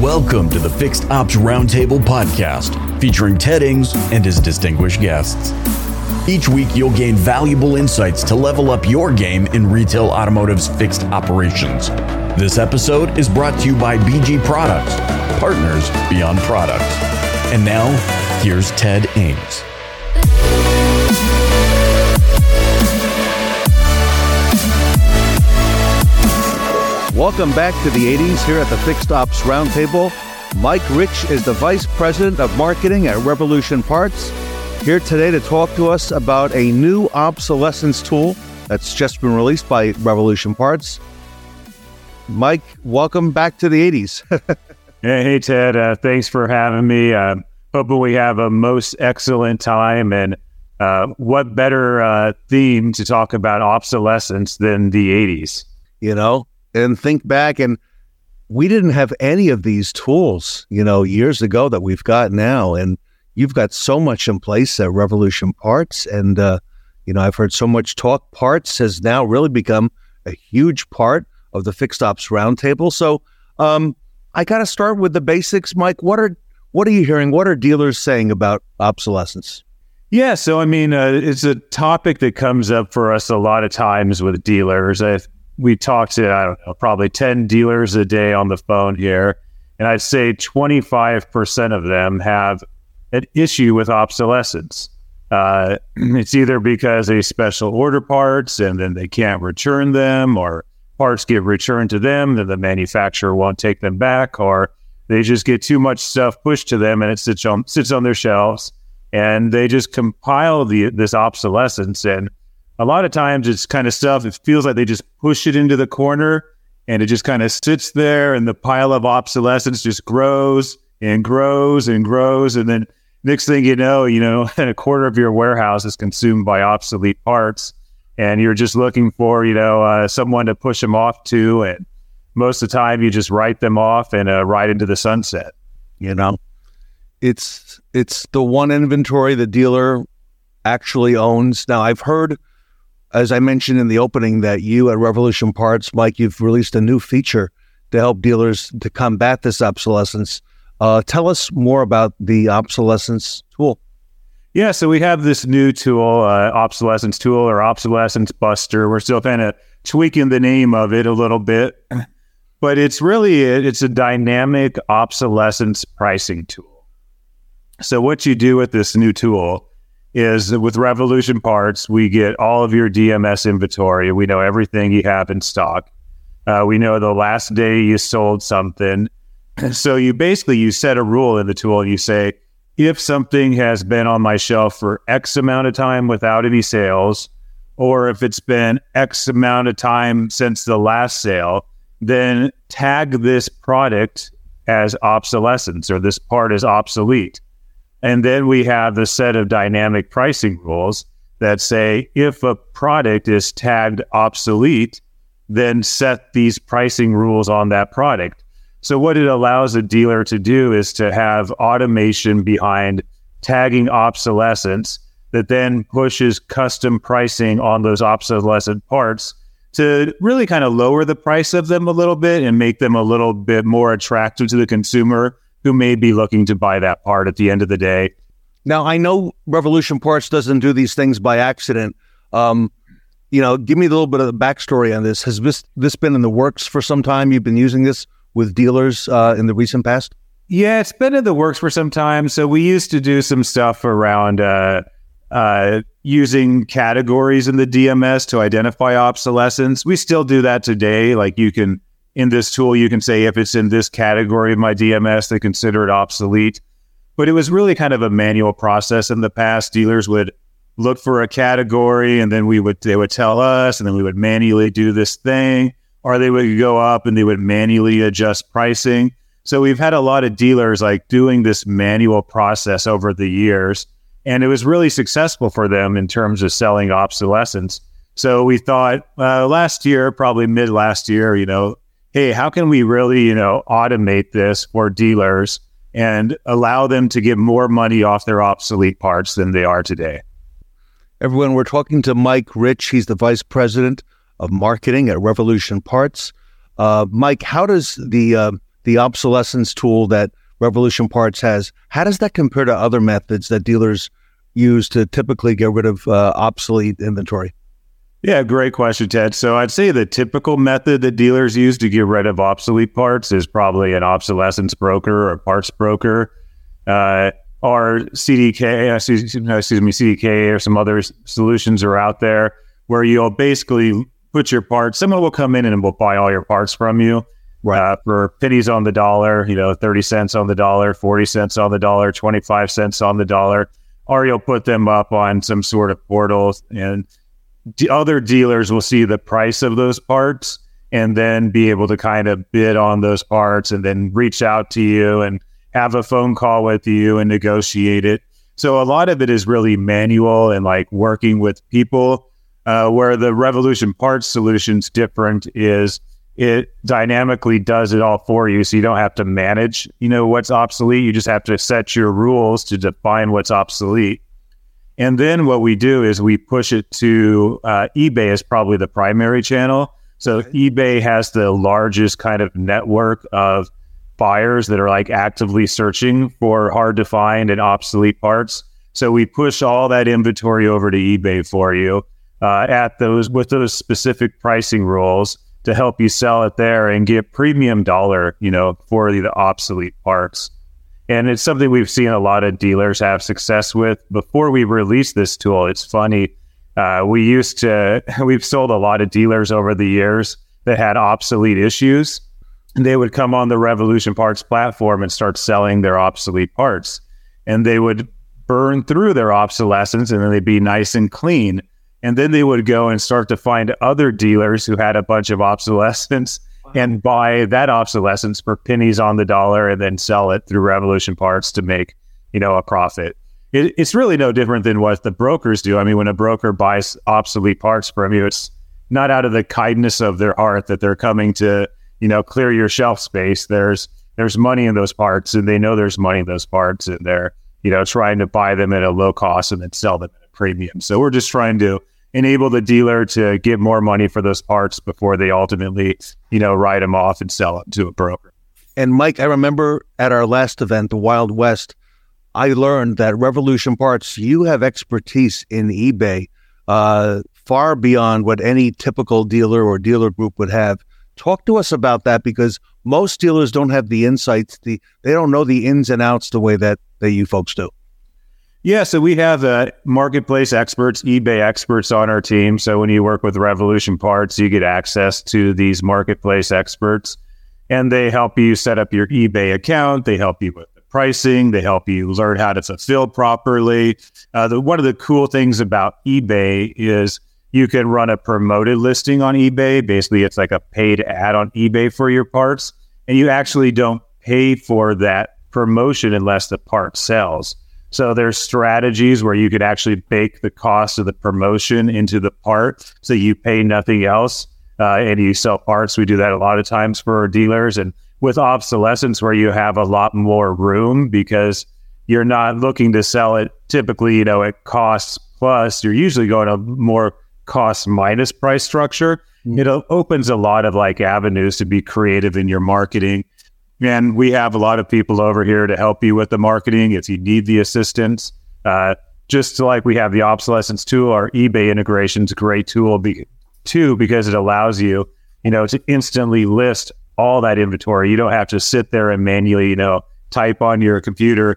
Welcome to the Fixed Ops Roundtable podcast, featuring Ted Ings and his distinguished guests. Each week, you'll gain valuable insights to level up your game in retail automotive's fixed operations. This episode is brought to you by BG Products, partners beyond product. And now, here's Ted Ings. Welcome back to the 80s here at the Fixed Ops Roundtable. Mike Rich is the Vice President of Marketing at Revolution Parts, here today to talk to us about a new obsolescence tool that's just been released by Revolution Parts. Mike, welcome back to the 80s. hey, hey, Ted. Uh, thanks for having me. Uh, hoping we have a most excellent time. And uh, what better uh, theme to talk about obsolescence than the 80s? You know, and think back and we didn't have any of these tools, you know, years ago that we've got now. And you've got so much in place at Revolution Parts. And, uh, you know, I've heard so much talk. Parts has now really become a huge part of the fixed ops roundtable. So um, I got to start with the basics, Mike. What are what are you hearing? What are dealers saying about obsolescence? Yeah, so I mean, uh, it's a topic that comes up for us a lot of times with dealers. I we talk to, I don't know, probably 10 dealers a day on the phone here. And I'd say 25% of them have an issue with obsolescence. Uh, it's either because they special order parts and then they can't return them, or parts get returned to them, then the manufacturer won't take them back, or they just get too much stuff pushed to them and it sits on sits on their shelves, and they just compile the this obsolescence and a lot of times it's kind of stuff it feels like they just push it into the corner and it just kind of sits there and the pile of obsolescence just grows and grows and grows. And then next thing you know you know a quarter of your warehouse is consumed by obsolete parts and you're just looking for you know uh, someone to push them off to. And most of the time you just write them off and uh, ride into the sunset you know? It's it's the one inventory the dealer actually owns. Now i've heard as I mentioned in the opening, that you at Revolution Parts, Mike, you've released a new feature to help dealers to combat this obsolescence. Uh, tell us more about the obsolescence tool. Yeah, so we have this new tool, uh, obsolescence tool or obsolescence buster. We're still kind of tweaking the name of it a little bit, but it's really it's a dynamic obsolescence pricing tool. So what you do with this new tool is that with Revolution Parts, we get all of your DMS inventory. We know everything you have in stock. Uh, we know the last day you sold something. So you basically you set a rule in the tool and you say, if something has been on my shelf for X amount of time without any sales, or if it's been X amount of time since the last sale, then tag this product as obsolescence or this part is obsolete. And then we have the set of dynamic pricing rules that say if a product is tagged obsolete, then set these pricing rules on that product. So, what it allows a dealer to do is to have automation behind tagging obsolescence that then pushes custom pricing on those obsolescent parts to really kind of lower the price of them a little bit and make them a little bit more attractive to the consumer who may be looking to buy that part at the end of the day. Now, I know Revolution Parts doesn't do these things by accident. Um, you know, give me a little bit of the backstory on this. Has this this been in the works for some time? You've been using this with dealers uh, in the recent past. Yeah, it's been in the works for some time. So we used to do some stuff around uh, uh, using categories in the DMS to identify obsolescence. We still do that today. Like you can in this tool, you can say if it's in this category of my DMS, they consider it obsolete. But it was really kind of a manual process in the past. Dealers would look for a category and then we would they would tell us and then we would manually do this thing or they would go up and they would manually adjust pricing. So we've had a lot of dealers like doing this manual process over the years and it was really successful for them in terms of selling obsolescence. So we thought uh, last year, probably mid last year, you know, hey, how can we really, you know, automate this for dealers and allow them to get more money off their obsolete parts than they are today? Everyone, we're talking to Mike Rich. He's the vice president of marketing at Revolution Parts. Uh, Mike, how does the uh, the obsolescence tool that Revolution Parts has, how does that compare to other methods that dealers use to typically get rid of uh, obsolete inventory? Yeah, great question, Ted. So I'd say the typical method that dealers use to get rid of obsolete parts is probably an obsolescence broker or parts broker. Uh, or CDK, uh, excuse, excuse me, CDK or some other solutions are out there where you'll basically put your parts. Someone will come in and will buy all your parts from you right. Uh, for pennies on the dollar, you know, 30 cents on the dollar, 40 cents on the dollar, 25 cents on the dollar. Or you'll put them up on some sort of portal and other dealers will see the price of those parts and then be able to kind of bid on those parts and then reach out to you and have a phone call with you and negotiate it. So a lot of it is really manual and like working with people. Uh, where the Revolution Parts solution's different is it dynamically does it all for you, so you don't have to manage. You know what's obsolete. You just have to set your rules to define what's obsolete. And then what we do is we push it to uh, eBay is probably the primary channel. So eBay has the largest kind of network of buyers that are like actively searching for hard to find and obsolete parts. So we push all that inventory over to eBay for you uh, at those with those specific pricing rules to help you sell it there and get premium dollar, you know, for the, the obsolete parts. And it's something we've seen a lot of dealers have success with. Before we released this tool, it's funny. Uh, we used to, we've sold a lot of dealers over the years that had obsolete issues they would come on the Revolution Parts platform and start selling their obsolete parts. And they would burn through their obsolescence and then they'd be nice and clean. And then they would go and start to find other dealers who had a bunch of obsolescence and buy that obsolescence for pennies on the dollar and then sell it through Revolution Parts to make, you know, a profit. It, it's really no different than what the brokers do. I mean, when a broker buys obsolete parts from you, it's not out of the kindness of their heart that they're coming to you know, clear your shelf space. There's there's money in those parts, and they know there's money in those parts, and they're you know trying to buy them at a low cost and then sell them at a premium. So we're just trying to enable the dealer to get more money for those parts before they ultimately you know write them off and sell them to a broker. And Mike, I remember at our last event, the Wild West, I learned that Revolution Parts, you have expertise in eBay uh, far beyond what any typical dealer or dealer group would have. Talk to us about that because most dealers don't have the insights. The they don't know the ins and outs the way that that you folks do. Yeah, so we have uh, marketplace experts, eBay experts on our team. So when you work with Revolution Parts, you get access to these marketplace experts, and they help you set up your eBay account. They help you with the pricing. They help you learn how to fulfill properly. Uh, the, one of the cool things about eBay is you can run a promoted listing on eBay. Basically, it's like a paid ad on eBay for your parts, and you actually don't pay for that promotion unless the part sells. So there's strategies where you could actually bake the cost of the promotion into the part, so you pay nothing else, uh, and you sell parts. We do that a lot of times for our dealers, and with obsolescence, where you have a lot more room because you're not looking to sell it typically, you know, at costs plus. You're usually going to more cost minus price structure, mm-hmm. it opens a lot of like avenues to be creative in your marketing. And we have a lot of people over here to help you with the marketing if you need the assistance. Uh, just like we have the obsolescence tool, our eBay integration is a great tool be- too because it allows you, you know, to instantly list all that inventory. You don't have to sit there and manually, you know, type on your computer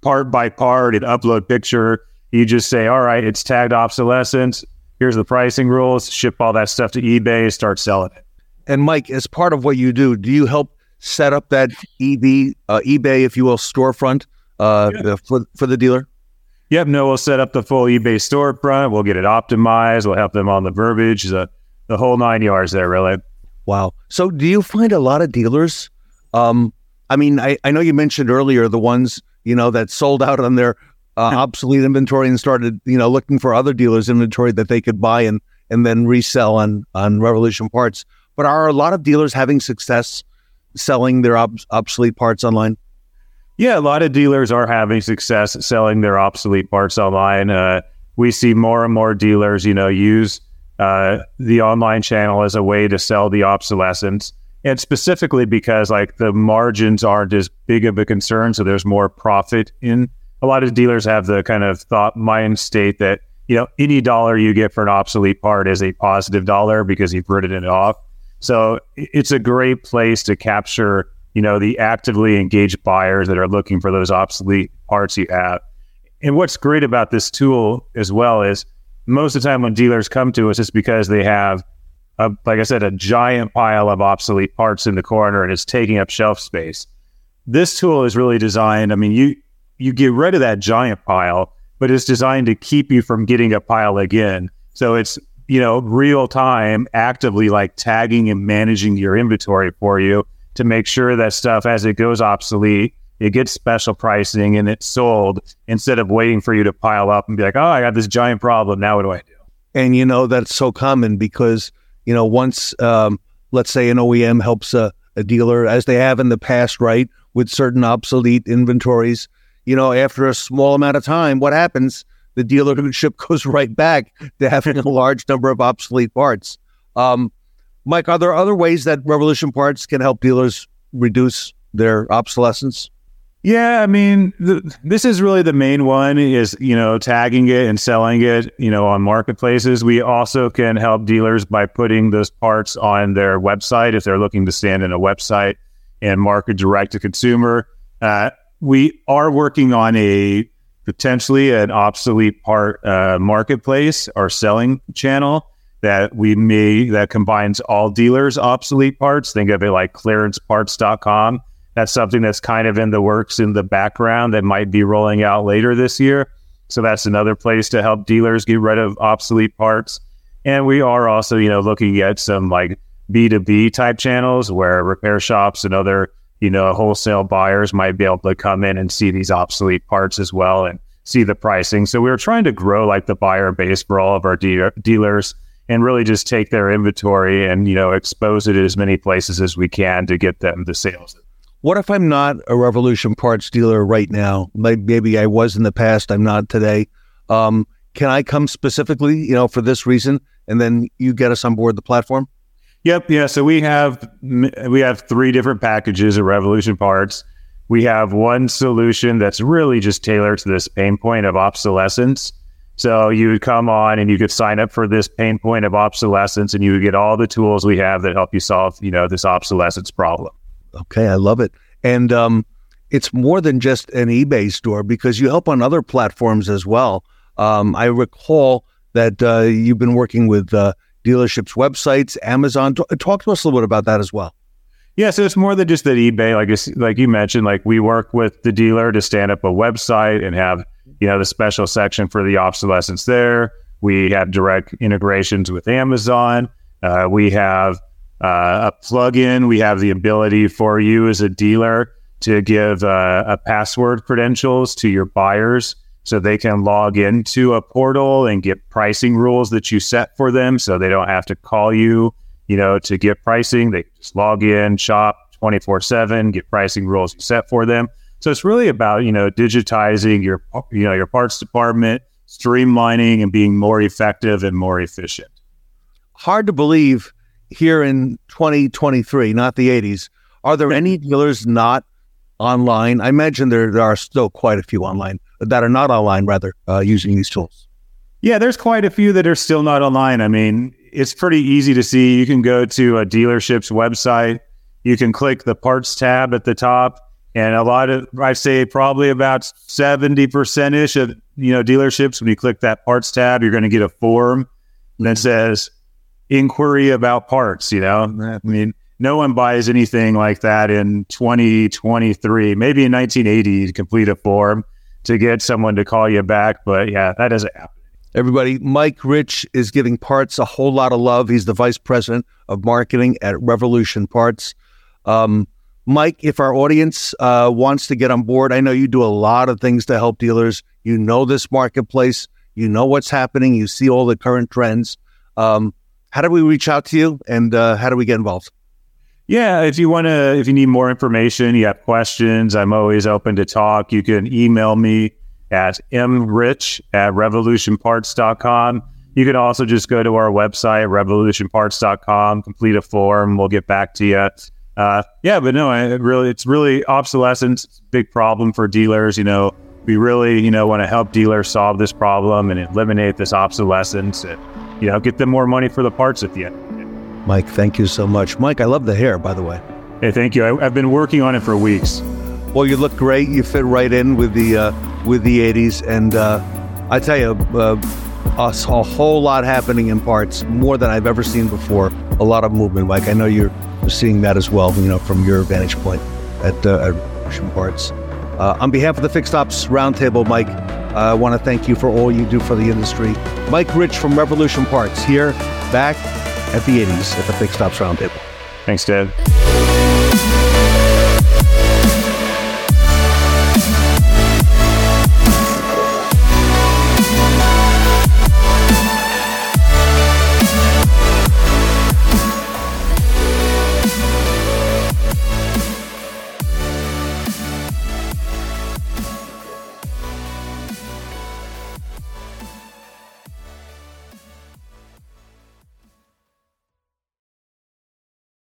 part by part and upload picture. You just say, all right, it's tagged obsolescence here's the pricing rules, ship all that stuff to eBay, start selling it. And Mike, as part of what you do, do you help set up that EB, uh, eBay, if you will, storefront uh, yeah. for, for the dealer? Yep. No, we'll set up the full eBay storefront. We'll get it optimized. We'll help them on the verbiage, the, the whole nine yards there, really. Wow. So do you find a lot of dealers? Um, I mean, I, I know you mentioned earlier the ones, you know, that sold out on their uh, obsolete inventory and started, you know, looking for other dealers' inventory that they could buy and and then resell on on Revolution Parts. But are a lot of dealers having success selling their ob- obsolete parts online? Yeah, a lot of dealers are having success selling their obsolete parts online. Uh, we see more and more dealers, you know, use uh, the online channel as a way to sell the obsolescence. and specifically because like the margins aren't as big of a concern, so there's more profit in. A lot of dealers have the kind of thought mind state that you know any dollar you get for an obsolete part is a positive dollar because you've written it off. So it's a great place to capture you know the actively engaged buyers that are looking for those obsolete parts you have. And what's great about this tool as well is most of the time when dealers come to us, it's because they have a, like I said, a giant pile of obsolete parts in the corner and it's taking up shelf space. This tool is really designed. I mean, you you get rid of that giant pile, but it's designed to keep you from getting a pile again. So it's you know real time, actively like tagging and managing your inventory for you to make sure that stuff as it goes obsolete, it gets special pricing and it's sold instead of waiting for you to pile up and be like, oh, I got this giant problem. Now what do I do? And you know that's so common because you know, once, um, let's say, an OEM helps a, a dealer, as they have in the past, right, with certain obsolete inventories, you know, after a small amount of time, what happens? The dealership goes right back to having a large number of obsolete parts. Um, Mike, are there other ways that Revolution Parts can help dealers reduce their obsolescence? Yeah, I mean, this is really the main one is, you know, tagging it and selling it, you know, on marketplaces. We also can help dealers by putting those parts on their website if they're looking to stand in a website and market direct to consumer. Uh, we are working on a potentially an obsolete part uh, marketplace or selling channel that we may that combines all dealers obsolete parts. Think of it like clearanceparts.com that's something that's kind of in the works in the background that might be rolling out later this year. So that's another place to help dealers get rid of obsolete parts. And we are also, you know, looking at some like B2B type channels where repair shops and other, you know, wholesale buyers might be able to come in and see these obsolete parts as well and see the pricing. So we are trying to grow like the buyer base for all of our de- dealers and really just take their inventory and, you know, expose it as many places as we can to get them the sales what if I'm not a Revolution parts dealer right now? Maybe I was in the past, I'm not today. Um, can I come specifically, you know, for this reason, and then you get us on board the platform? Yep. Yeah. So we have we have three different packages of Revolution parts. We have one solution that's really just tailored to this pain point of obsolescence. So you would come on and you could sign up for this pain point of obsolescence, and you would get all the tools we have that help you solve, you know, this obsolescence problem. Okay, I love it. And um, it's more than just an eBay store because you help on other platforms as well. Um, I recall that uh, you've been working with uh, dealerships' websites, Amazon. Talk to us a little bit about that as well. Yeah, so it's more than just that eBay. Like like you mentioned, like we work with the dealer to stand up a website and have you know the special section for the obsolescence there. We have direct integrations with Amazon. Uh, we have uh, a plugin. We have the ability for you as a dealer to give uh, a password credentials to your buyers so they can log into a portal and get pricing rules that you set for them so they don't have to call you, you know, to get pricing. They just log in, shop 24/7, get pricing rules you set for them. So it's really about, you know, digitizing your you know, your parts department, streamlining and being more effective and more efficient. Hard to believe here in 2023, not the 80s, are there any dealers not online? I imagine there, there are still quite a few online that are not online, rather, uh, using these tools. Yeah, there's quite a few that are still not online. I mean, it's pretty easy to see. You can go to a dealership's website, you can click the parts tab at the top. And a lot of, I say probably about 70% ish of, you know, dealerships, when you click that parts tab, you're going to get a form that says, inquiry about parts. You know, I mean, no one buys anything like that in 2023. Maybe in 1980, to complete a form to get someone to call you back. But yeah, that doesn't happen. Everybody, Mike Rich is giving parts a whole lot of love. He's the vice president of marketing at Revolution Parts. Um, Mike, if our audience uh, wants to get on board, I know you do a lot of things to help dealers. You know this marketplace, you know what's happening, you see all the current trends. Um, how do we reach out to you and uh, how do we get involved? Yeah, if you want to, if you need more information, you have questions, I'm always open to talk. You can email me at mrich at revolutionparts.com. you can also just go to our website, revolutionparts.com, complete a form. We'll get back to you. Uh, yeah, but no, it really, it's really obsolescence. Big problem for dealers. You know, we really, you know, want to help dealers solve this problem and eliminate this obsolescence and, you know, get them more money for the parts at the end. Mike, thank you so much. Mike, I love the hair, by the way. Hey, thank you. I, have been working on it for weeks. Well, you look great. You fit right in with the uh, with the '80s, and uh, I tell you, uh, a, a, whole lot happening in parts, more than I've ever seen before. A lot of movement, Mike. I know you're seeing that as well. You know, from your vantage point at, uh, at Parts. Uh, on behalf of the Fixed Ops Roundtable, Mike, I want to thank you for all you do for the industry. Mike Rich from Revolution Parts here, back at the 80s at the Fixed Ops Roundtable. Thanks, Ted.